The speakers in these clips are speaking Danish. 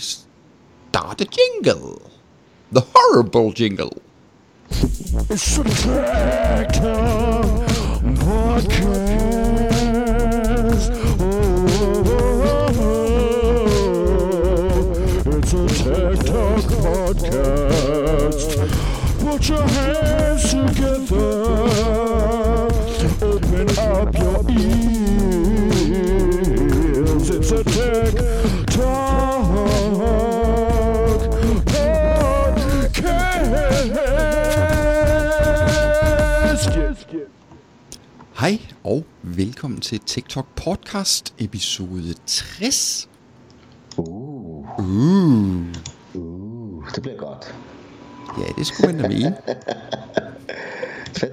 start a jingle. The horrible jingle. It's a a TikTok podcast. Put your hands together. Open up your ears. It's a TikTok velkommen til TikTok podcast episode 60. Uh, Uh, uh, det bliver godt. ja, det skulle man da mene. Fedt.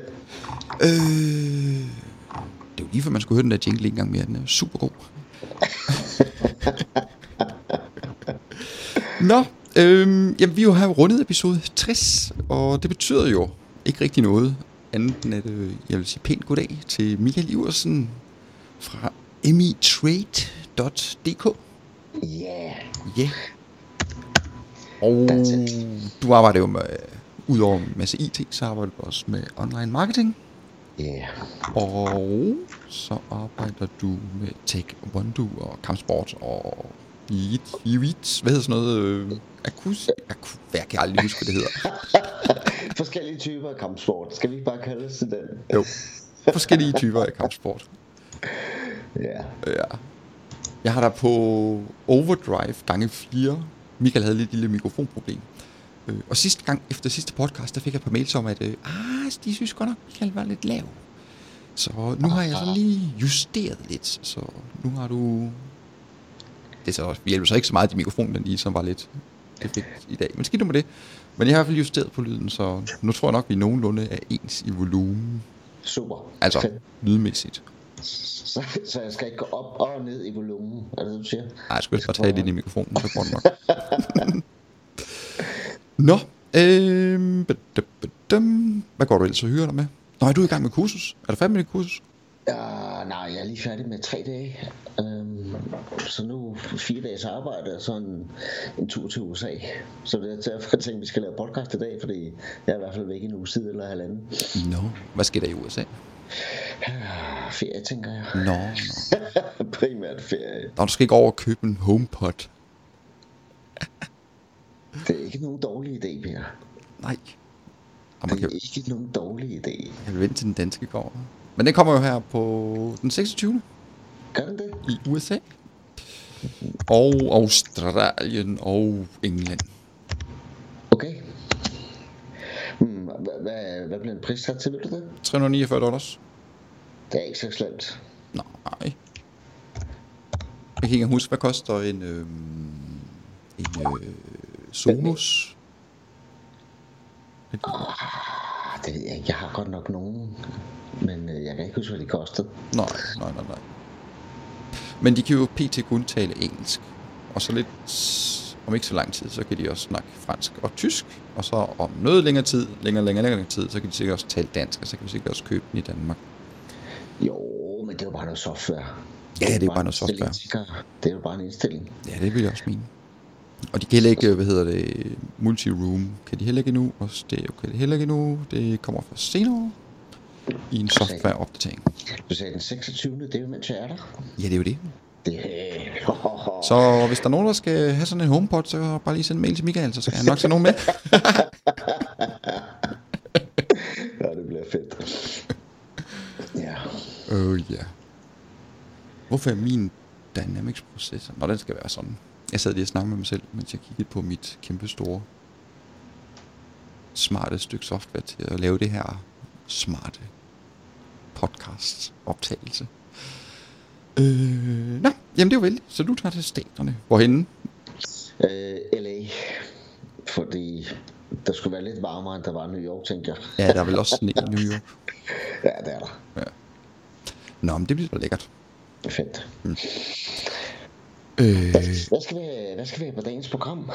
Øh, det er jo lige før man skulle høre den der jingle en gang mere. Den er super god. Nå, øhm, jamen, vi er jo rundet episode 60, og det betyder jo ikke rigtig noget andet end at øh, jeg vil sige pænt goddag til Michael Iversen fra mitrade.dk. Yeah. Ja. Yeah. Og du arbejder jo med, udover en masse IT, så arbejder du også med online marketing. Yeah. Og så arbejder du med Tech Wondu og kampsport og Yeet, Yeet, hvad hedder sådan noget? Øh, akus, akus, hvad jeg kan aldrig huske, hvad det hedder. Forskellige typer af kampsport. Skal vi ikke bare kalde til den? Jo, forskellige typer af kampsport. Ja. Ja. Jeg har der på overdrive gange 4. Michael havde lidt lille mikrofonproblem. Øh, og sidste gang, efter sidste podcast, der fik jeg et par mails om, at øh, ah, de synes godt nok, Michael var lidt lav. Så nu har jeg sådan lige justeret lidt, så nu har du... Det så vi hjælper så ikke så meget, de mikrofonen den lige, som var lidt effekt i dag. Men skidt nu med det. Men jeg har i hvert fald justeret på lyden, så nu tror jeg nok, vi nogenlunde er ens i volumen. Super. Altså, Fedt. lydmæssigt. Så, så jeg skal ikke gå op og ned i volumen, er det det, du siger? Nej, jeg skulle bare tage ind i mikrofonen, så går det nok. Nå, badum. hvad går du ellers og hyrer dig med? Nå, er du i gang med kursus? Er du færdig med dit kursus? Uh, nej, jeg er lige færdig med tre dage. Um, så nu fire dages arbejde og så en, en tur til USA. Så det er derfor, jeg tænkte, at vi skal lave podcast i dag, fordi jeg er i hvert fald væk i en uge tid eller halvanden. Nå, hvad sker der i USA? Uh, ferie, tænker jeg. Nå, nå. Primært ferie. Nå, du skal ikke over og købe en HomePod. Det er ikke nogen dårlig idé, Per. Nej. Og man Det kan, er ikke nogen dårlig idé. jeg vil vente til den danske går. Men den kommer jo her på den 26. Gør den det? i USA. Og Australien og England. Okay. Hmm, hvad, hvad, hvad bliver en pris sat til, ved du det? 349 dollars. Det er ikke så slemt. Nej. Jeg kan ikke huske, hvad koster en, øh, en øh, Sonos? Ah, det ved jeg ikke. Jeg har godt nok nogen. Men øh, jeg kan ikke huske, hvad de kostede. Nej, nej, nej, nej. Men de kan jo pt. kun tale engelsk. Og så lidt, om ikke så lang tid, så kan de også snakke fransk og tysk. Og så om noget længere tid, længere, længere, længere tid, så kan de sikkert også tale dansk, og så kan vi sikkert også købe den i Danmark. Jo, men det er jo bare noget software. Ja, det er jo bare en noget software. Det er jo bare en indstilling. Ja, det vil jeg også mene. Og de kan heller ikke, hvad hedder det, multi-room kan de heller ikke endnu, og stereo kan de heller ikke endnu. Det kommer først senere i en softwareopdatering. Du sagde den 26. Det er jo mens jeg er der. Ja, det er jo det. Det Så hvis der er nogen, der skal have sådan en HomePod, så bare lige send en mail til Michael, så skal han nok tage nogen med. Ja, det bliver fedt. Ja. Øh, ja. Hvorfor er min Dynamics processor? Nå, den skal være sådan. Jeg sad lige og snakkede med mig selv, mens jeg kiggede på mit kæmpe store smarte stykke software til at lave det her smarte podcast optagelse. Øh, nå, jamen det er jo vældig. Så du tager til staterne. Hvorhenne? Øh, LA. Fordi der skulle være lidt varmere, end der var i New York, tænkte jeg. Ja, der er vel også en i New York. Ja, det er der. Nå, men det bliver da lækkert. Fedt. Øh, Hvad skal, vi, hvad skal vi have på dagens program?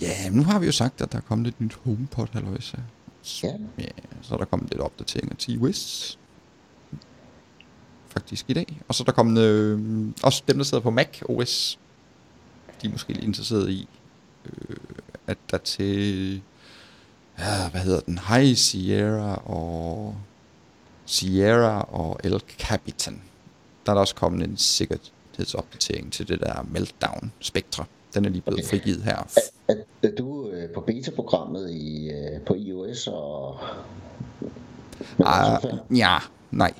ja, nu har vi jo sagt, at der er kommet et nyt HomePod, så. Ja. Ja, så er der kommet lidt opdateringer til iOS. Faktisk i dag. Og så er der kommet øh, også dem, der sidder på Mac OS de er måske lidt interesseret i, øh, at der til, ja, hvad hedder den, High Sierra og Sierra og El Capitan, der er der også kommet en sikkerhedsopdatering til det der Meltdown Spectre. Den er lige blevet Okay. frigivet her. Er, er du øh, på beta-programmet i, øh, på iOS og... Før? ja, nej.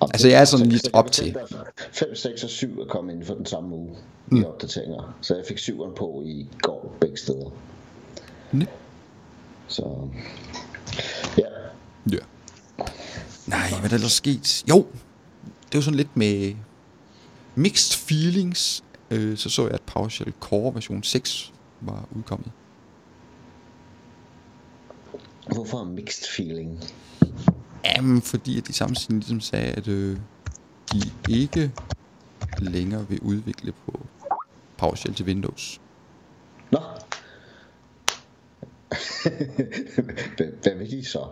Om altså, jeg er sådan så- lidt op til. bestemt, at 5, 6 og 7 er kommet inden for den samme uge mm. i opdateringer. Så jeg fik 7'eren på i går begge steder. Næ. Så ja, Ja. Nej, hvad er der sket? Jo, det er jo sådan lidt med mixed feelings. Øh, så så jeg, at PowerShell Core version 6 var udkommet. hvorfor mixed feeling? Jamen, fordi at de samtidig ligesom sagde, at øh, de ikke længere vil udvikle på PowerShell til Windows. Nå. Hvad- Hvad vil de så?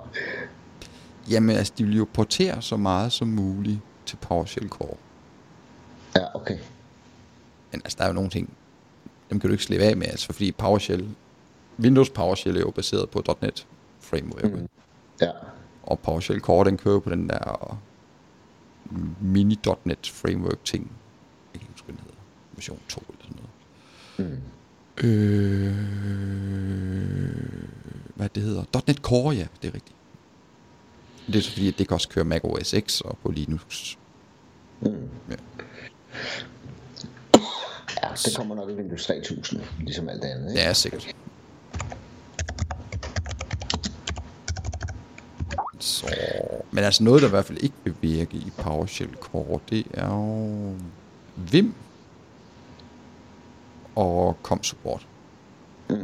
Jamen, altså, de vil jo portere så meget som muligt til PowerShell Core. Ja, okay. Men altså, der er jo nogle ting, dem kan du ikke slippe af med, altså, fordi PowerShell, Windows PowerShell er jo baseret på .NET framework, mm. Ja, og PowerShell Core, den kører på den der mini.NET framework ting. Jeg kan ikke huske, hvad den hedder. Version 2 eller sådan noget. Mm. Øh, hvad det hedder? .NET Core, ja, det er rigtigt. Det er så fordi, at det kan også køre Mac OS X og på Linux. Mm. Ja. Ja det kommer nok i Windows 3000, ligesom alt andet. Ikke? Ja, sikkert. Så, men altså noget, der i hvert fald ikke vil virke i PowerShell Core, det er jo Vim og COM support. Mm.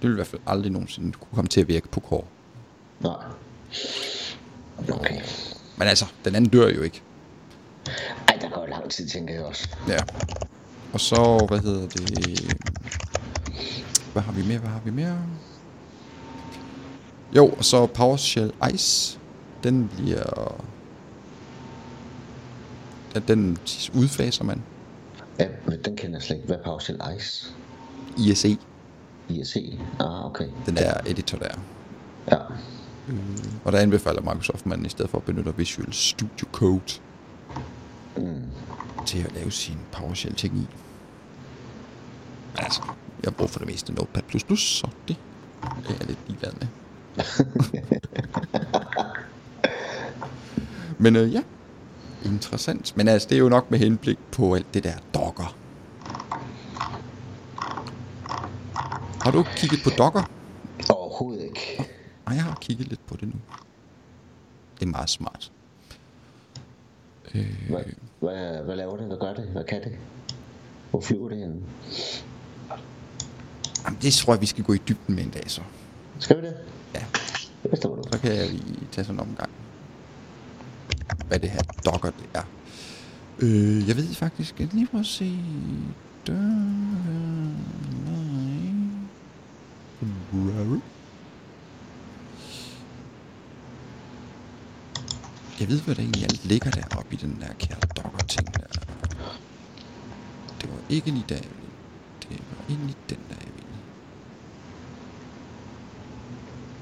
Det vil i hvert fald aldrig nogensinde kunne komme til at virke på Core. Nej. Okay. Men altså, den anden dør jo ikke. Ej, der går lang tid, tænker jeg også. Ja. Og så, hvad hedder det? Hvad har vi mere? Hvad har vi mere? Jo, og så PowerShell Ice. Den bliver... Ja, den udfaser man. Ja, men den kender jeg slet ikke. Hvad er PowerShell Ice? ISE, ISE? Ah, okay. den der editor der. Ja. Og der anbefaler Microsoft, man i stedet for at benytte Visual Studio Code Mm. Til at lave sin PowerShell-ting i. Altså, jeg bruger for det meste Notepad++, så det er jeg lidt ligeglad med. Men øh, ja, interessant. Men altså, det er jo nok med henblik på alt det der Docker. Har du kigget på Docker? Overhovedet ikke. Nej, jeg har kigget lidt på det nu. Det er meget smart. Øh, Hvad, hvad, laver det? Hvad gør det? Hvad kan det? Hvor flyver det hen? jamen, det tror jeg, vi skal gå i dybden med en dag så. Skal vi det? Ja, Det forstår du. så kan jeg lige tage sådan en omgang. Hvad det her Docker det er. Øh, jeg ved faktisk, jeg lige prøve at se... Docker... Nej. Jeg ved, hvad der egentlig alt ligger deroppe i den der kære Docker-ting der. Det var ikke lige der, jeg ville. Det var egentlig den der, jeg ville.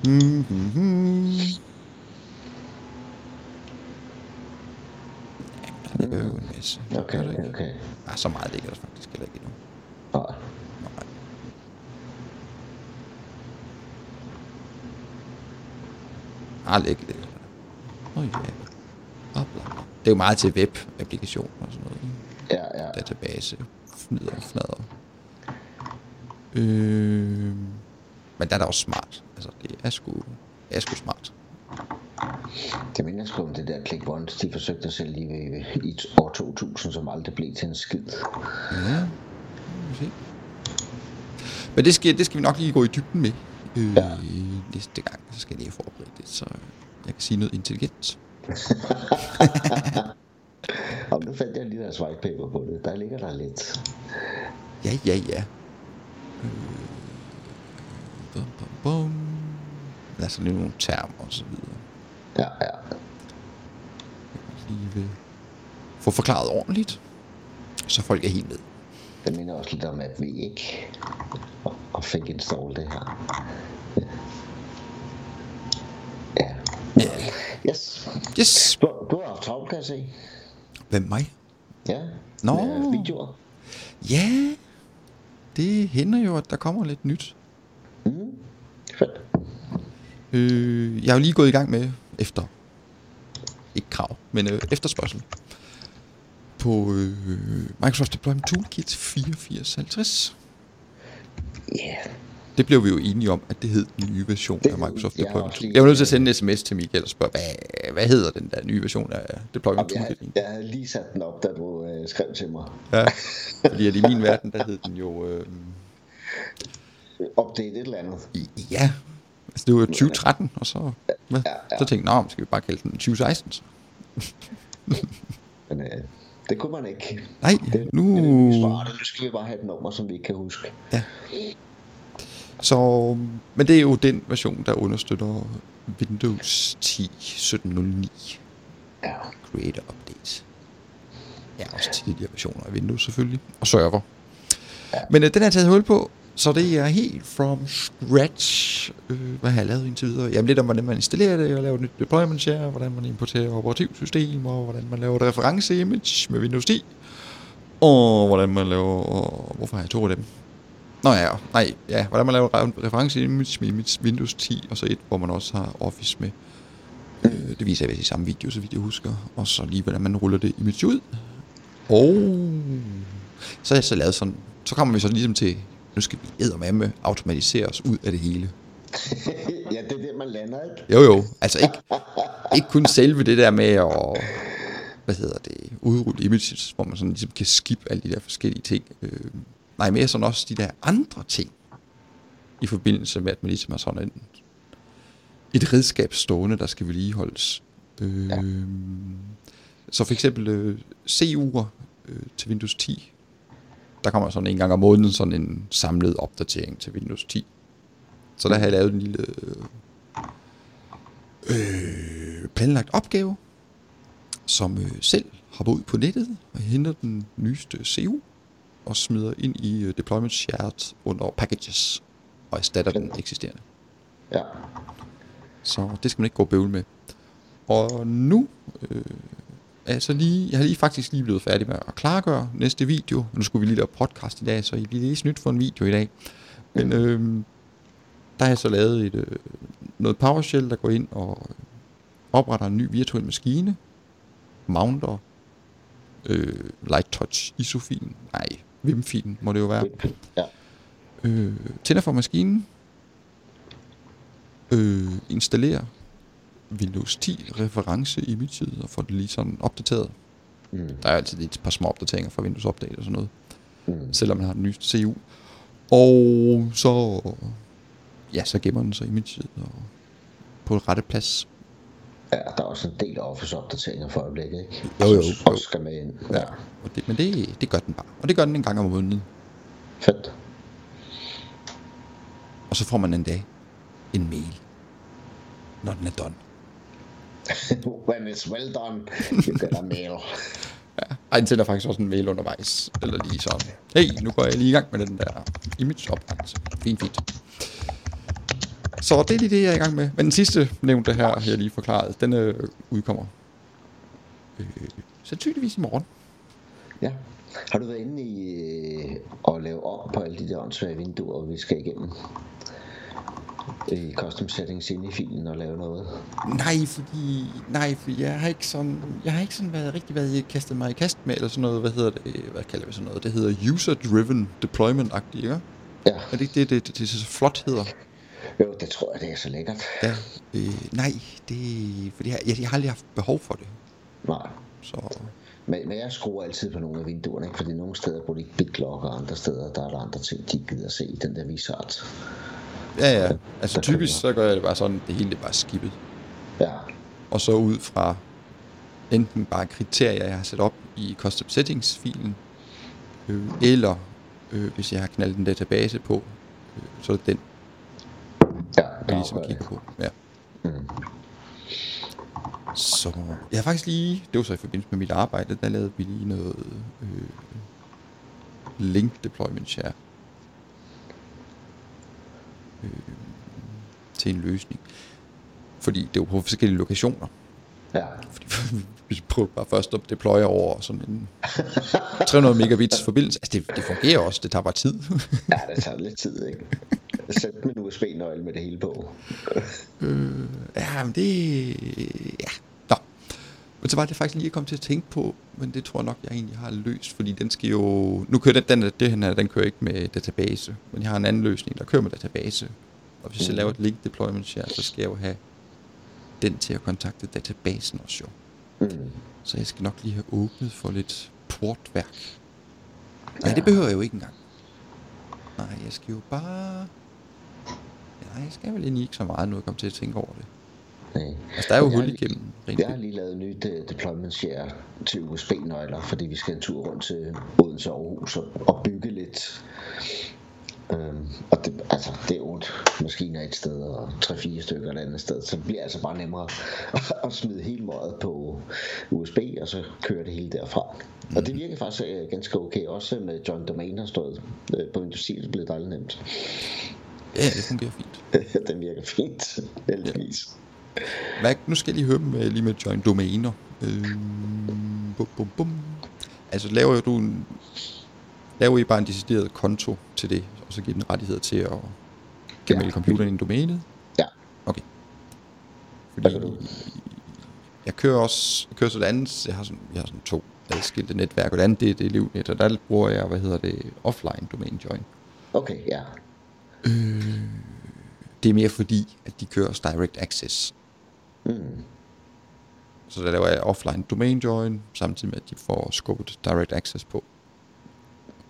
Mm-hmm. Ja, der ligger jo en masse. Okay, okay, ikke? okay. Ah, så meget ligger der faktisk heller ikke endnu. Nej. Nej. Ah, ligger ligger der. Åh oh, ja. Det er jo meget til web-applikationer og sådan noget. Ja, ja. database fnider og fnader. Øh, men der er da også smart. Altså, det er sgu, det er sgu smart. Det minder sgu om det der Click Once, de forsøgte at sælge i, i år 2000, som aldrig blev til en skid. Ja, se. Men det skal, det skal vi nok lige gå i dybden med. Øh, Ja. Næste gang, så skal jeg lige forberede det, så jeg kan sige noget intelligent. Og nu fandt jeg lige deres white paper på det. Der ligger der lidt. Ja, ja, ja. Bum, bum, bum. Der sådan lidt nogle termer og så videre. Ja, ja. lige vil få forklaret ordentligt, så folk er helt med. Det minder også lidt om, at vi ikke og, fik install det her. Ja. Ja. Yes. Yes. Du, du har haft travlt, kan jeg se. Hvem mig? Ja. Nå. Med videoer. Ja, det hænder jo, at der kommer lidt nyt. Fedt. Øh, jeg er jo lige gået i gang med efter, ikke krav, men øh, efterspørgsel på øh, Microsoft Deployment Toolkit 8450. Ja. Yeah. Det blev vi jo enige om, at det hed den nye version Det- af Microsoft jeg Deployment lige- Jeg var nødt til at sende en sms til Michael og spørge, hvad, hvad hedder den der nye version af Deployment Jeg, Toolkit? jeg havde lige sat den op, da du øh, skrev til mig. Ja, fordi at i min verden, der hed den jo... Øh, Update et eller andet. ja, altså det var jo 2013, og så, hvad? Ja, ja. så tænkte jeg, skal vi bare kalde den 2016? Så. Men øh, det kunne man ikke. Nej, Det, nu... det det nye smarte. Nu skal vi bare have et nummer, som vi ikke kan huske. Ja. Så, men det er jo den version, der understøtter Windows 10 1709 Ja. Creator Update. Ja, også tidligere versioner af Windows selvfølgelig, og server. Ja. Men øh, den er taget hul på, så det er helt from scratch. Øh, hvad har jeg lavet indtil videre? Jamen lidt om, hvordan man installerer det, og laver et nyt deployment share, hvordan man importerer operativsystem, og hvordan man laver et reference-image med Windows 10, og hvordan man laver... Og hvorfor har jeg to af dem? Nå ja, nej, ja, hvordan man laver et reference-image med image Windows 10, og så et, hvor man også har Office med. Øh, det viser jeg i samme video, så vidt jeg husker. Og så lige, hvordan man ruller det image ud. Og så har jeg så lavet sådan, så kommer vi så ligesom til, nu skal vi eddermame automatisere os ud af det hele. ja, det er det, man lander, ikke? Jo jo, altså ikke, ikke kun selve det der med at, hvad hedder det, udrulle images, hvor man sådan ligesom kan skip alle de der forskellige ting. Øh, nej, mere sådan også de der andre ting, i forbindelse med, at man ligesom har sådan en, et redskab stående, der skal vedligeholdes. Øh, ja. Så for eksempel øh, CU'er øh, til Windows 10, der kommer sådan en gang om måneden sådan en samlet opdatering til Windows 10. Så der har jeg lavet en lille øh, planlagt opgave, som øh, selv hopper ud på nettet og henter den nyeste CU og smider ind i øh, deployment shared under packages og erstatter den eksisterende. Ja. Så det skal man ikke gå og bøvle med. Og nu øh, er jeg så lige, jeg har lige faktisk lige blevet færdig med at klargøre næste video. Nu skulle vi lige lave podcast i dag, så I bliver lige snydt for en video i dag. Men øh, der har jeg så lavet et, øh, noget PowerShell, der går ind og opretter en ny virtuel maskine, mounter, øh, light touch ISO-filen, nej, Vim-filen må det jo være, Ja. øh, tænder for maskinen, øh, installerer Windows 10 reference imaget og får det lige sådan opdateret. Mm. Der er altid et par små opdateringer fra Windows Update og sådan noget, Mm. selvom man har den nyeste CU. Og så, ja, så gemmer den så imaget og på rette plads. Ja, der er også en del Office-opdateringer for øjeblikket, ikke? Jo, jo, Som også skal med ind. Ja. Og det, men det, det gør den bare. Og det gør den en gang om måneden. Fedt. Og så får man en dag en mail, når den er done. When it's well done, you get a mail. Ej, den sender faktisk også en mail undervejs. Eller lige sådan. Hey, nu går jeg lige i gang med den der image oprettelse. Fint, fint. Så det er lige det, jeg er i gang med. Men den sidste nævnte her, jeg lige forklaret, den øh, udkommer øh, sandsynligvis i morgen. Ja. Har du været inde i øh, at lave om på alle de der åndssvage vinduer, vi skal igennem? I custom settings inde i filen og lave noget? Nej, fordi, nej, fordi jeg har ikke sådan, jeg har ikke sådan været, rigtig været kastet mig i kast med, eller sådan noget, hvad hedder det, hvad kalder vi sådan noget, det hedder user-driven deployment-agtigt, ikke? Ja. Er det ikke det, det, det, det så flot hedder? Jo, det tror jeg, det er så lækkert. Ja, øh, nej, det, fordi jeg, jeg, har aldrig haft behov for det, Nej. så, Men, men jeg skruer altid på nogle af vinduerne, ikke? fordi nogle steder bruger de ikke BitLock, og andre steder, der er der andre ting, de ikke gider se i den der visart. ja, ja, altså der typisk så gør jeg det bare sådan, det hele er bare skippet, Ja, og så ud fra enten bare kriterier, jeg har sat op i custom settings-filen, øh, eller øh, hvis jeg har knaldt en database på, øh, så er det den, der ligesom kigge på. Ja. Mm. Så jeg har faktisk lige, det var så i forbindelse med mit arbejde, der lavede vi lige noget, øh, link deployment share øh, til en løsning. Fordi det jo på forskellige lokationer. Ja. Fordi vi prøver bare først at deploye over sådan en 300 megabits forbindelse. Altså det, det fungerer også, det tager bare tid. ja, det tager lidt tid, ikke? Sæt med en USB-nøgle med det hele på. ja, men det... Ja, nå. Men så var det faktisk lige, jeg kom til at tænke på, men det tror jeg nok, jeg egentlig har løst, fordi den skal jo... Nu kører den, den, det her, den kører ikke med database, men jeg har en anden løsning, der kører med database. Og hvis jeg laver et link deployment share, så skal jeg jo have den til at kontakte databasen også jo. Mm. Så jeg skal nok lige have åbnet for lidt portværk. Nej, det behøver jeg jo ikke engang. Nej, jeg skal jo bare... Nej, jeg skal vel egentlig ikke så meget, nu jeg kommer til at tænke over det. Nej. Altså, der er jo hul igennem. Rent Jeg har lige lavet nyt uh, deployment share til USB-nøgler, fordi vi skal en tur rundt til Odense og Aarhus og, og bygge lidt. Um, og det, altså, det er otte maskiner et sted og tre-fire stykker et andet sted, så det bliver altså bare nemmere at smide hele måret på USB, og så køre det hele derfra. Mm. Og det virker faktisk uh, ganske okay, også med John Domain har stået uh, på Industri, det blev dejligt nemt. Ja, det fungerer fint. Den virker fint, heldigvis. Hvad, nu skal jeg lige høre med, lige med join domæner. Øhm, bum, bum, bum. Altså laver du en, laver I bare en decideret konto til det, og så giver den rettigheder til at gemelde Ja. computeren i domænet? Ja. Okay. Fordi du? jeg kører også, jeg kører så det andet, jeg har sådan, jeg har sådan to adskilte netværk, og det andet det, er det Livnet, og der bruger jeg, hvad hedder det, offline domain join. Okay, ja. Det er mere fordi, at de kører os direct access. Mm. Så der laver jeg offline domain join, samtidig med, at de får skubbet direct access på.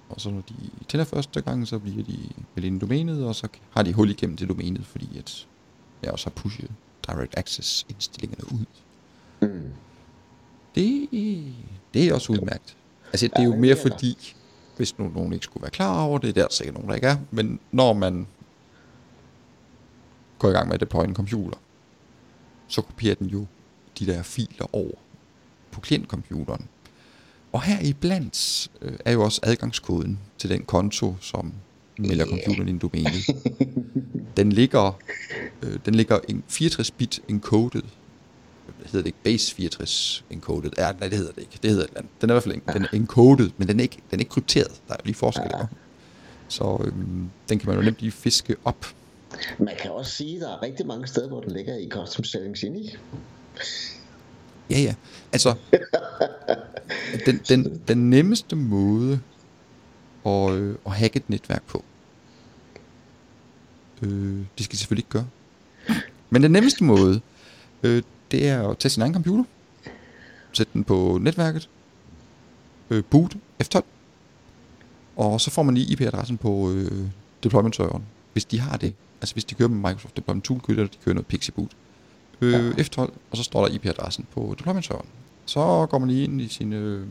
Og så når de tænder første gang, så bliver de vel inde domænet, og så har de hul igennem til domænet, fordi at jeg også har pushet direct access indstillingerne ud. Mm. Det, det er også udmærket. Altså det er jo mere fordi, hvis nu nogen ikke skulle være klar over det, der er sikkert nogen, der ikke er, men når man går i gang med at deploye en computer, så kopierer den jo de der filer over på klientcomputeren. Og her iblandt øh, er jo også adgangskoden til den konto, som melder computeren ind i domænet. Den ligger, øh, den ligger en 64-bit encoded hedder det ikke base 64 encoded? Ja, nej, det hedder det ikke. Det hedder andet. Den er i hvert fald en, den er encoded, men den er ikke, den er ikke krypteret. Der er lige forskel. Ja. Så øhm, den kan man jo nemt lige fiske op. Man kan også sige, at der er rigtig mange steder, hvor den ligger i custom settings inde i. Ja, ja. Altså, den, den, den nemmeste måde at, øh, at hacke et netværk på, øh, det skal de selvfølgelig ikke gøre. Men den nemmeste måde, øh, det er at tage sin egen computer, sætte den på netværket, øh, boot F12, og så får man lige IP-adressen på øh, deployment-serveren, hvis de har det. Altså hvis de kører med Microsoft Deployment Toolkit, eller de kører noget Pixie Boot. Øh, F12, og så står der IP-adressen på deployment-serveren. Så går man lige ind i sine øh,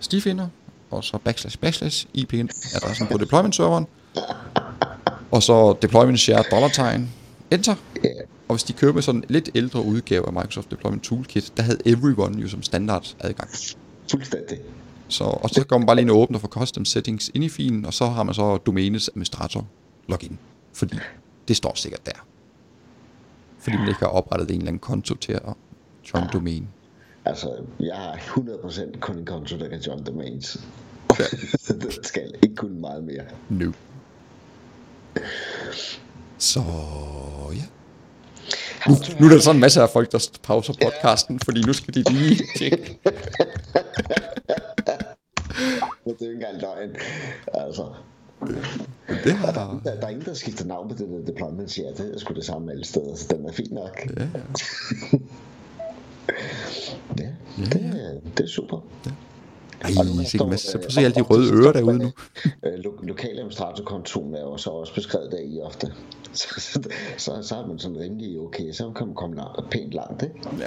stifinder, og så backslash backslash IP-adressen på deployment-serveren, og så deployment share dollar-tegn, enter, Ja, og hvis de kører med sådan en lidt ældre udgave af Microsoft Deployment Toolkit, der havde everyone jo som standard adgang. fuldstændig. Så, og så går man bare lige ind og åbner for custom settings ind i filen, og så har man så domænets administrator login. Fordi det står sikkert der. Fordi man ikke har oprettet en eller anden konto til at join domæne. Altså, jeg har 100% kun en konto, der kan join domains. Ja. Så det skal ikke kunne meget mere. No. Så ja. Nu, nu er der sådan en masse af folk, der pauser podcasten, fordi nu skal de lige tjekke. Men det er jo ikke engang løgn. Altså, Det har der, der er ingen, der skifter navn på det der deployment share. Det er sgu det samme alle steder, så den er fin nok. Ja, Ja, det, er, det er super. Ej, Og nu står, masse. Så øh, prøv at se alle de røde ører derude nu. Øh, lo- Lokaladministratorkontoen er jo så også beskrevet der i ofte. Så, så, så, så er man sådan rimelig okay, så kan man komme langt, pænt langt, ikke? Ja.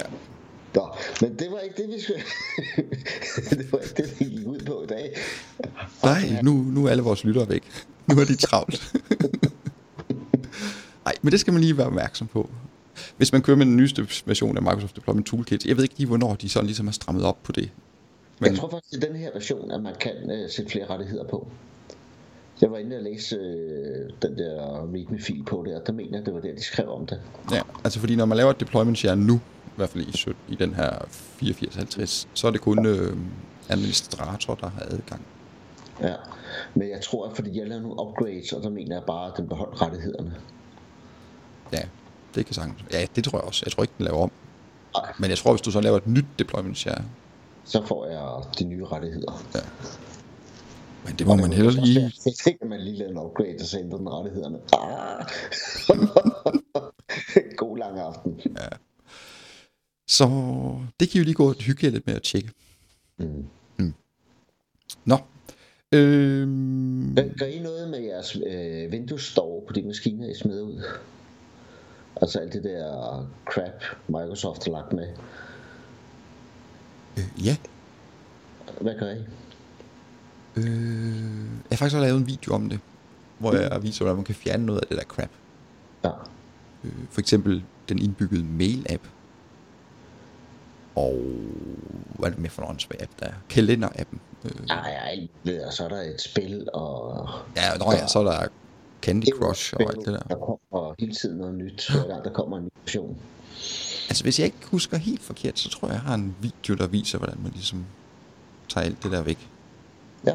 Nå, men det var ikke det, vi skulle... det var ikke det, vi gik ud på i dag. Nej, nu, nu er alle vores lyttere væk. Nu er de travlt. Nej, men det skal man lige være opmærksom på. Hvis man kører med den nyeste version af Microsoft Deployment Toolkit, jeg ved ikke lige, hvornår de sådan ligesom har strammet op på det. Men Jeg tror faktisk, det er den her version, at man kan øh, sætte flere rettigheder på. Jeg var inde og læse øh, den der README-fil på der, der mener jeg, det var der, de skrev om det. ja, altså fordi når man laver et deployment share nu, i hvert fald i, 17 i den her 8450, så er det kun øh, administrator, der har adgang. Ja. Men jeg tror, at fordi jeg lavede nogle upgrades, og der mener jeg bare, at den beholdt rettighederne. Ja, det kan sagtens. Ja, det tror jeg også. Jeg tror ikke, den laver om. Nej, Men jeg tror, hvis du så laver et nyt deployment share, så får jeg de nye rettigheder. men det må man heller lige... Jeg tænker, man lige lavede en upgrade, og så ændrer den rettighederne. Ah! God lang aften. Så det kan vi lige gå og hygge lidt med at tjekke. Mm. Nå. Øhm, Gør- I noget med jeres øh, Windows Store på de maskiner, I smider ud? Altså alt det der crap, Microsoft har lagt med. Øh, ja. Hvad gør I? Øh, jeg har faktisk også lavet en video om det, hvor jeg viser, hvordan man kan fjerne noget af det der crap. Ja. Øh, for eksempel den indbyggede mail-app. Og hvad er det med for en åndssvag app, der er? Kalender-appen. Øh, ved, og så er der et spil, og... ja, nå ja, så er der Candy Crush og alt det der. Der kommer hele tiden noget nyt, hver gang der kommer en ny version. Altså, hvis jeg ikke husker helt forkert, så tror jeg, jeg har en video, der viser, hvordan man ligesom tager alt det der væk. Ja.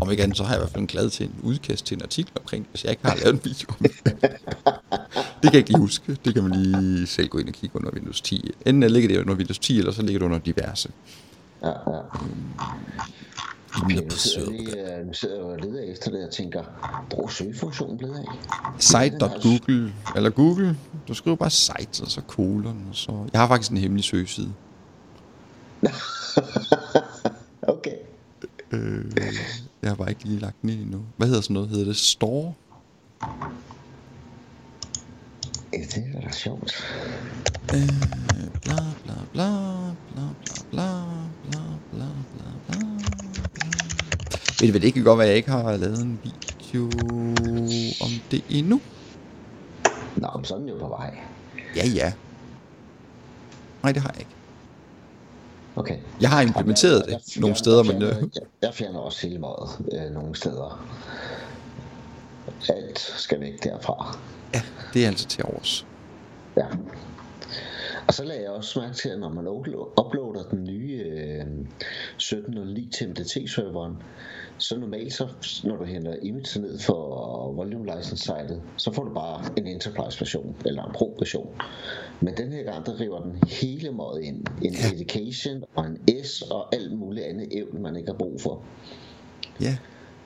Om ikke andet, så har jeg i hvert fald en glad til en udkast til en artikel omkring hvis jeg ikke har lavet en video om det. det kan jeg ikke lige huske. Det kan man lige selv gå ind og kigge under Windows 10. Enten ligger det under Windows 10, eller så ligger det under diverse. Ja, ja. Ej, på sidder, lige, øh, nu sidder og leder efter det, jeg tænker, brug søgefunktionen blevet af. Site.google, altså- eller Google, du skriver bare site, og så kolon, og så... Jeg har faktisk en hemmelig søgeside. okay. Øh, jeg har bare ikke lige lagt den ind endnu. Hvad hedder sådan noget? Hedder det Store? Ja, det er da sjovt. Øh, bla bla bla, bla bla bla, bla bla bla bla. Ved det kan godt være, at jeg ikke har lavet en video om det endnu. Nå, men sådan er jo på vej. Ja, ja. Nej, det har jeg ikke. Okay. Jeg har implementeret Jeg- jeg det nogle steder, jeg men... øh, Jeg, jeg fjerner også hele meget øh, nogle steder. Alt skal væk derfra. Ja, det er altså til overs. Ja. Og så lagde jeg også mærke til, at når man uplo- uploader den nye øh, 1709 til MDT-serveren, så normalt, så, når du henter image ned for volume license sitet, så får du bare en enterprise version, eller en pro version. Men den her gang, der river den hele måde ind. En Ja. education og en S og alt muligt andet evne, man ikke har brug for. Ja,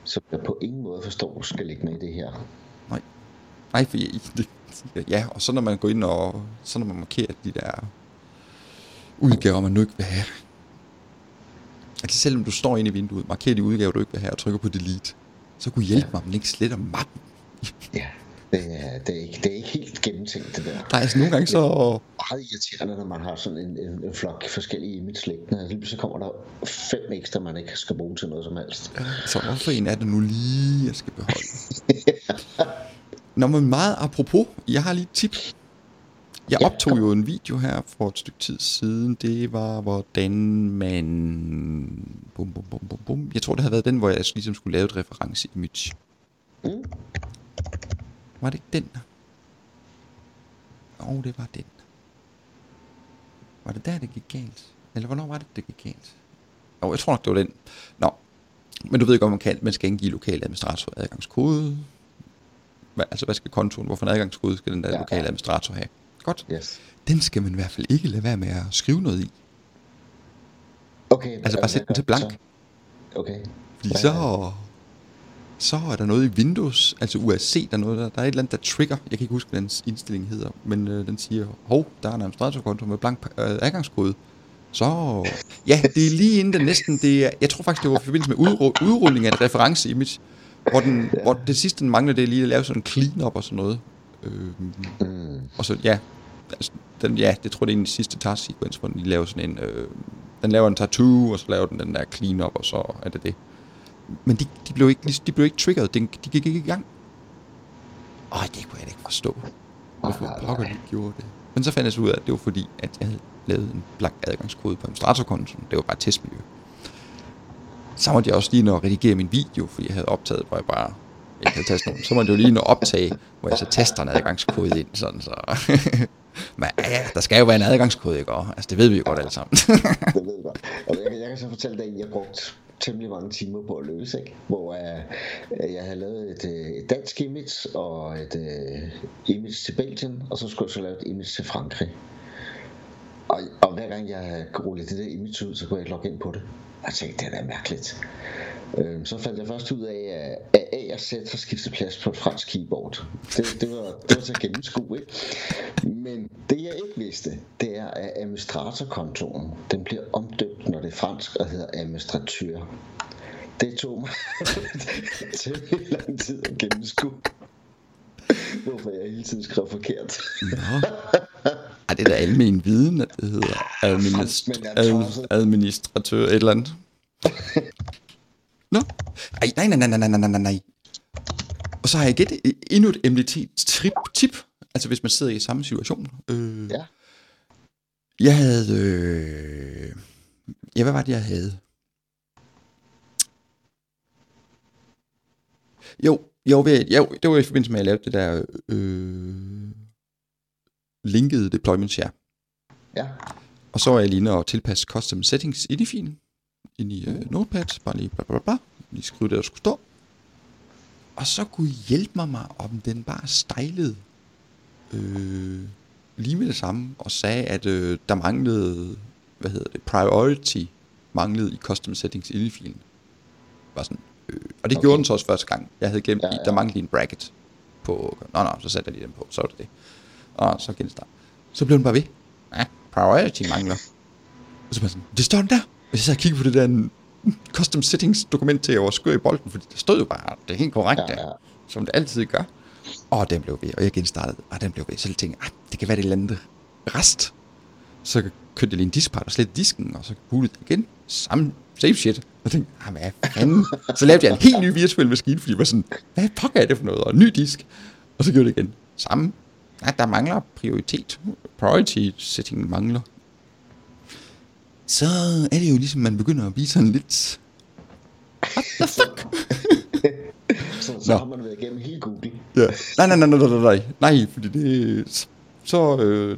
Så jeg på ingen måde forstår, skal ligge med i det her. nej. Nej, for jeg, det, ja, og så når man går ind og... Så når man markerer de der udgaver, man nu ikke vil have. Altså selvom du står inde i vinduet, markerer de udgaver, du ikke vil have, og trykker på delete, så kunne hjælpe mig, om den ikke sletter mappen. Ja, det er, det er, ikke, det er ikke helt gennemtænkt, det der. Der er altså nogle gange så... meget irriterende, når man har sådan en, en, en flok forskellige image liggende. Lige så kommer der fem ekstra, man ikke skal bruge til noget som helst. Så hvorfor en er det nu lige, jeg skal beholde? Nå, men meget apropos, jeg har lige et tip. Jeg Ja, optog kom. jo en video her for et stykke tid siden. Det var, hvordan man... Bum, bum, bum, bum, bum. Jeg tror, det havde været den, hvor jeg ligesom skulle lave et reference-image. Mm. Var det ikke den? Åh, oh, det var den. Var det der, det gik galt? Eller hvornår var det, det gik galt? Åh, oh, jeg tror nok, det var den. Nå, men du ved godt, man kan. Man skal indgive lokal administrator adgangskode. Hvad, altså, hvad skal kontoen? Hvorfor en adgangskode skal den der Ja, lokale administrator have? Godt. Yes. Den skal man i hvert fald ikke lade være med at skrive noget i. Okay. Altså, bare sæt den til blank. Okay. Fordi så, så er der noget i Windows, altså UAC, der er, noget, der, der er et eller andet, der trigger. Jeg kan ikke huske, hvad den indstilling hedder, men øh, den siger, hov, der er en administratorkonto med blank øh, adgangskode. Så, ja, det er lige inden den næsten, det er, jeg tror faktisk, det var i forbindelse med udru- udrulling af et reference-image, hvor, den, ja. hvor det sidste, den manglede, det er lige at lave sådan en clean-up og sådan noget. Øh, Mm. og så, ja, altså, den, ja, det tror jeg, det er den sidste task sequence, hvor den lige laver sådan en, øh, den laver en tattoo, og så laver den den der clean up, og så er det det. Men de, de, blev ikke, de blev ikke triggeret, de, de gik ikke i gang. Åh, det kunne jeg ikke forstå. Hvorfor Nej, pokker de gjorde det. Men så fandt jeg så ud af, at det var fordi, at jeg havde lavet en blank adgangskode på administratorkontoen. Det var bare et testmiljø. Så måtte jeg også lige nå at redigere min video, fordi jeg havde optaget, hvor jeg bare ikke havde tastet nogen. Så måtte jeg jo lige nå optage, hvor jeg så tester en adgangskode ind, sådan så... Men ja, der skal jo være en adgangskode, ikke? Og, altså, det ved vi jo godt alle sammen. det ved jeg godt. Og jeg, jeg kan så fortælle dig, at jeg brugt temmelig mange timer på at løse, ikke? hvor uh, jeg havde lavet et, uh, et dansk image og et uh, image til Belgien, og så skulle jeg så lave et image til Frankrig. Og, og hver gang jeg rullede det der image ud, så kunne jeg ikke logge ind på det. Og jeg tænkte, det er da mærkeligt. Øhm, så fandt jeg først ud af, at A og Z har skiftet plads på et fransk keyboard. Det, det, var, det var så gennemskue, ikke? Men det jeg ikke vidste, det er, at administratorkontoen, den bliver omdøbt, når det er fransk, og hedder administratør. Det tog mig til lang tid at gennemskue. Hvorfor jeg hele tiden skrev forkert. Nå. Ej, det er da almen viden, at det hedder administ- ad- administratør et eller andet. Nå. Ej, nej, nej, nej, nej, nej, nej, nej. Og så har jeg gættet endnu et MDT-tip, altså hvis man sidder i samme situation. Øh, Ja. Jeg havde... Øh, ja, hvad var det, jeg havde? Jo, jo, jo, det var i forbindelse med, at jeg lavede det der øh, linkede deployment share. Ja. Og så er jeg lige inde og tilpasse custom settings i filen. Ind i uh, Notepad. Bare lige bla bla bla. Lige skrive det, der skulle stå. Og så kunne I hjælpe mig, med, om den bare stejlede øh, lige med det samme. Og sagde, at øh, der manglede, hvad hedder det, priority manglede i custom settings inde i filen. Var sådan, øh, og det okay. Gjorde den så også første gang. Jeg havde gemt, ja, Ja, der manglede en bracket på, nå, nå, så satte jeg lige den på, så var det det. Og så genstart. Så blev den bare ved. Ja, priority mangler. Og så var sådan, det står den der. Og så kiggede på det der custom settings dokument til, at jeg var skør i bolden, fordi det stod jo bare, det er helt korrekt Ja, der, ja. som det altid gør. Og den blev ved, og jeg genstartede, og den blev ved. Så jeg tænkte, ah, det kan være det et eller andet rest. Så kørte jeg lige en diskpart og slet disken, og så bootede igen. Samme, same shit. Og tænkte, ah, hvad fanden? Så lavede jeg en helt ny virtuel maskine, fordi jeg var sådan, hvad pokker er det for noget? Og en ny disk. Og så gjorde det igen. Samme. Nej, der mangler prioritet. Priority setting mangler. Så er det jo ligesom, man begynder at blive sådan lidt... What the fuck? Så, så Nå. har man været igennem hele Google. Ja. Nej, nej, nej, nej, nej, nej, nej, fordi det, så, øh,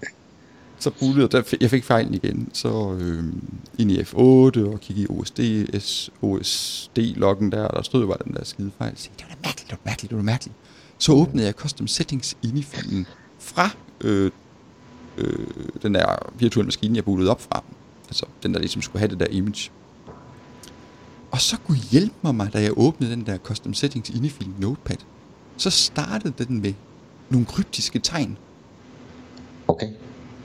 så bootede, der, jeg fik fejlen igen, så øh, ind i F8 og kiggede i OSD, S, OSD-loggen der, og der stod bare den der skide fejl. Så, det var da mærkeligt, det var mærkeligt, det var mærkeligt. Så åbnede jeg custom settings ind i filen fra øh, øh, den der virtuelle maskine, jeg bootede op fra. Altså den der ligesom skulle have det der image. Og så kunne hjælpe mig, da jeg åbnede den der custom settings inde i filen Notepad, så startede den med nogle kryptiske tegn. Okay.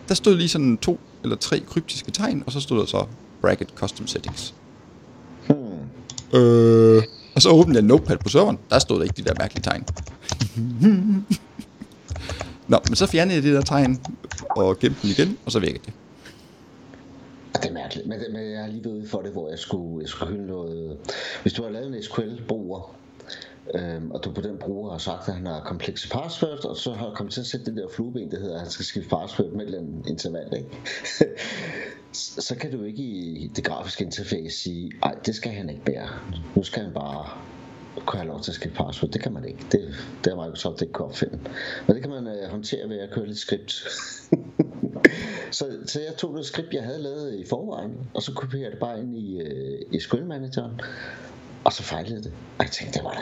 Der stod lige sådan to eller tre kryptiske tegn, og så stod der så bracket custom settings. Hmm. Øh, og så åbnede jeg Notepad på serveren. Der stod der ikke de der mærkelige tegn. Nå, men så fjernede jeg det der tegn og gemte den igen, og så virkede det. Mærkeligt, men, men jeg har lige været ude for det, hvor jeg skulle, jeg skulle hylde noget... Øh, hvis du har lavet en SQL-bruger, øhm, og du på den bruger har sagt, at han har komplekse password, og så har kommet til at sætte det der flueben, der hedder, at han skal skifte password med et eller andet interval, ikke? så kan du ikke i det grafiske interface sige, nej, det skal han ikke bære. Nu skal han bare kunne have lov til at skifte password. Det kan man ikke. Det, det har Microsoft ikke kunne opfinde. Men det kan man øh, håndtere ved at køre lidt script. så, så jeg tog det skript, jeg havde lavet i forvejen, og så kopierede jeg det bare ind i, øh, i SQL-manageren, og så fejlede det. Og jeg tænkte, det var da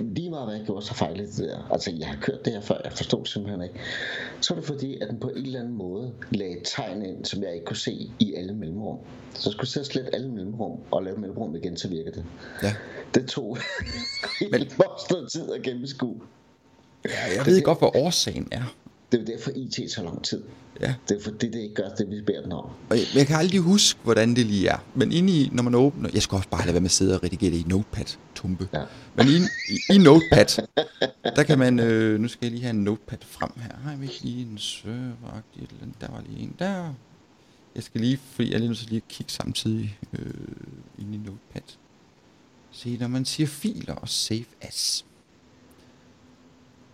lige meget hvad jeg gjorde, så fejlede det der. Altså, jeg har kørt det her før, jeg forstod simpelthen ikke. Så er det fordi, at den på en eller anden måde lagde et tegn ind, som jeg ikke kunne se i alle mellemrum. Så jeg skulle sidde og slette alle mellemrum, og lave mellemrum igen, så virkede det. Ja. Det tog Men- helt tid at gennemskue. ja jeg ved godt, hvad årsagen er. Det er jo derfor, IT tager lang tid. Ja. Det er fordi, det ikke gør det, vi beder den om. Og jeg, jeg kan aldrig huske, hvordan det lige er. Men inde i, når man åbner... Jeg skal også bare lade være med at sidde og redigere det i Notepad, tumpe. Ja. Men i, i, i Notepad, der kan man... Øh, nu skal jeg lige have en Notepad frem her. Har jeg ikke lige en server Der var lige en der. Jeg skal lige... Fordi jeg er lige nødt til lige at kigge samtidig øh, ind i Notepad. Se, når man siger filer og save as.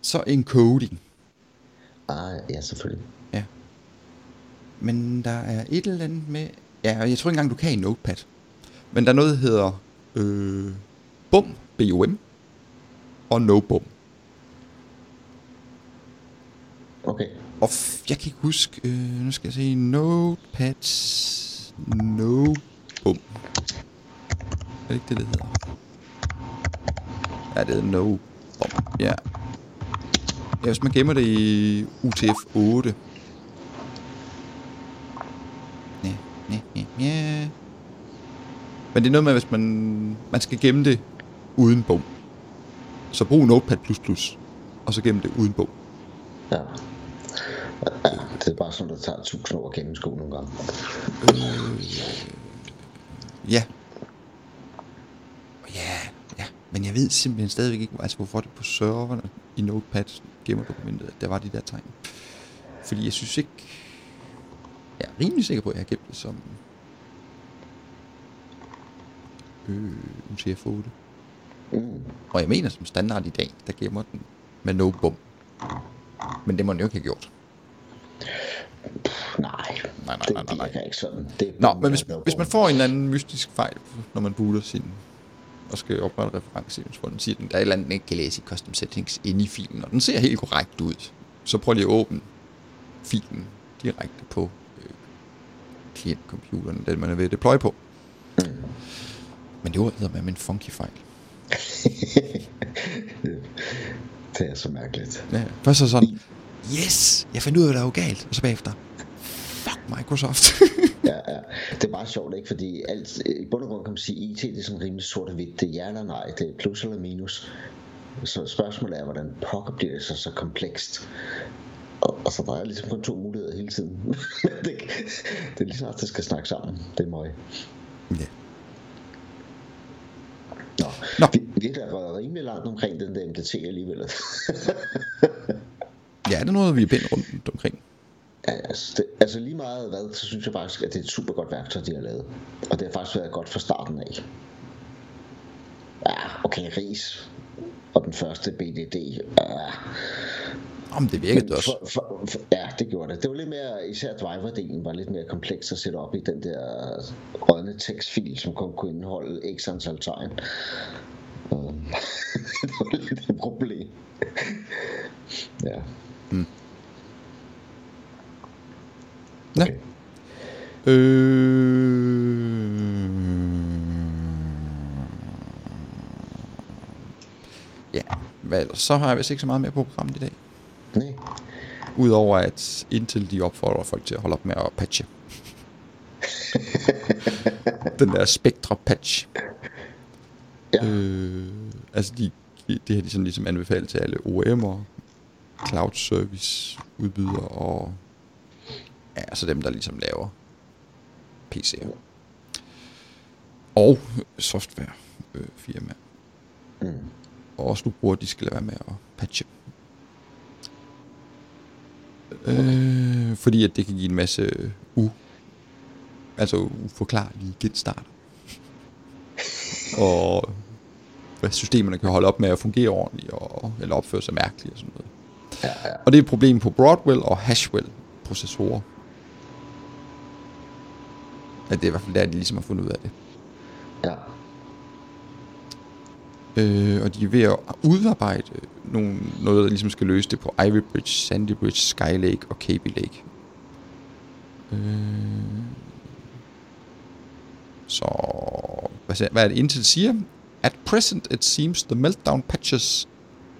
Så encoding. Ah, ja, selvfølgelig. Ja. men der er et eller andet med... Ja, jeg tror ikke engang, du kan i Notepad. Men der er noget, der hedder øh, BUM, B-U-M, og NoBum. Okay. Og f- jeg kan ikke huske, øh, nu skal jeg se, Notepad, NoBum. Er det ikke det, det hedder? Ja, det hedder NoBum, ja. Ja, hvis man gemmer det i UTF-8. Ja, ja, ja, ja. Men det er noget med, hvis man, man skal gemme det uden bum. Så brug Notepad++, og så gemme det uden bum. Ja. Det er bare sådan, der tager tusind år at gennemskue nogle gange. Ja, ja. Men jeg ved simpelthen stadigvæk ikke, altså, hvorfor det på serverne i Notepad gemmer dokumentet, at der var de der tegn. Fordi jeg synes ikke... Jeg er rimelig sikker på, at jeg har gemt det som... Øh, UTF-8. Mm. Og jeg mener som standard i dag, der gemmer den med no bum. Men det må den jo ikke have gjort. Nej, nej, det nej, nej, nej. virker ikke sådan. Det Nå, men hvis, hvis man får en eller anden mystisk fejl, når man booter sin og skal oprette reference, hvor den siger, at der er et eller andet, den ikke kan læse i custom settings inde i filen, og den ser helt korrekt ud, så prøv lige at åbne filen direkte på øh, klientcomputeren, den man er ved at deploy på. Men det var med en funky fejl. det er så mærkeligt. Ja, først så sådan, yes, jeg fandt ud af, hvad der var galt, og så bagefter, Microsoft. ja, ja. Det er bare sjovt, ikke? Fordi alt, i bund og grund kan man sige, IT det er sådan rimelig sort og hvidt. Det er ja eller nej, det er plus eller minus. Så spørgsmålet er, hvordan pokker bliver det så, så komplekst? Og, og så der er ligesom kun to muligheder hele tiden. det, det er lige snart, det skal snakke sammen. Det er møg. ja. Nå, Nå. Vi, vi er da rimelig langt omkring den der MDT alligevel. ja, det er noget, vi er pænt rundt omkring. Altså, det, altså lige meget hvad, så synes jeg faktisk, at det er et super godt værktøj, de har lavet. Og det har faktisk været godt fra starten af. Ja, okay, ris. Og den første BDD. Ja. Om det virkede også. For, for, for, ja, det gjorde det. Det var lidt mere, især driver-delen var lidt mere kompleks at sætte op i den der rådne tekstfil, som kun kunne indeholde x antal tegn. Det var lidt et problem. ja. Ja. Okay. Øh... Ja, hvad ellers? Så har jeg vist ikke så meget mere på programmet i dag. Nej. Udover at Intel de opfordrer folk til at holde op med at patche. Den der Spectra patch. Ja. Øh, altså de, det har de sådan ligesom anbefalet til alle OEM'er, cloud service udbydere og ja, altså dem der ligesom laver PC'er. Og software øh. Mm. Og også du bruger, de skal lade være med at patche. Øh, fordi at det kan give en masse u, altså uforklarlige genstarter. og hvad systemerne kan holde op med at fungere ordentligt, og, eller opføre sig mærkeligt og sådan noget. Ja, ja. Og det er et problem på Broadwell og Hashwell processorer. Ja, det er i hvert fald der, de ligesom har fundet ud af det. ja. Øh, og de er ved at udarbejde nogle, noget, der ligesom skal løse det på Ivy Bridge, Sandy Bridge, Skylake og Kaby Lake. Øh, så hvad, hvad er det Intel siger? At present it seems the meltdown patches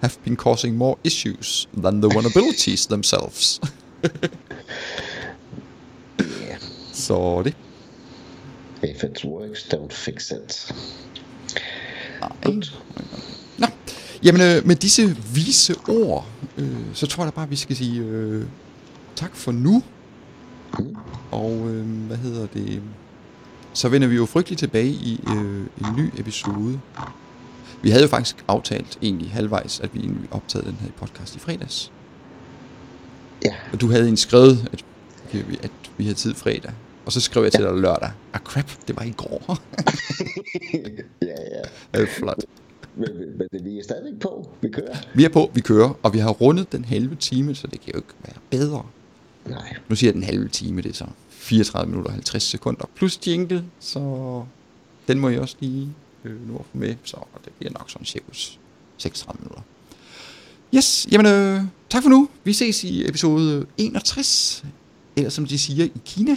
have been causing more issues than the vulnerabilities themselves. Yeah. så det. If it works, don't fix it. Godt. Nå, jamen øh, med disse vise ord, øh, så tror jeg da bare, vi skal sige øh, tak for nu. Mm. Og øh, hvad hedder det? Så vender vi jo frygteligt tilbage i øh, en ny episode. Vi havde jo faktisk aftalt egentlig halvvejs, at vi egentlig optaget den her podcast i fredags. Ja, Og du havde en skrevet, at, vi- at vi havde tid fredag. Og så skrev jeg til dig lørdag. Ah crap, det var i går. ja, ja. det er flot. Men, men, men vi er stadigvæk på. Vi kører. Vi er på, vi kører, og vi har rundet den halve time, så det kan jo ikke være bedre. Nej. Nu siger jeg den halve time, det er så 34 minutter og 50 sekunder plus jingle, så den må jeg også lige øh, nu at få med, så det bliver nok sådan cirkus 36 minutter. Yes, jamen øh, tak for nu. Vi ses i episode 61, eller som de siger i Kina,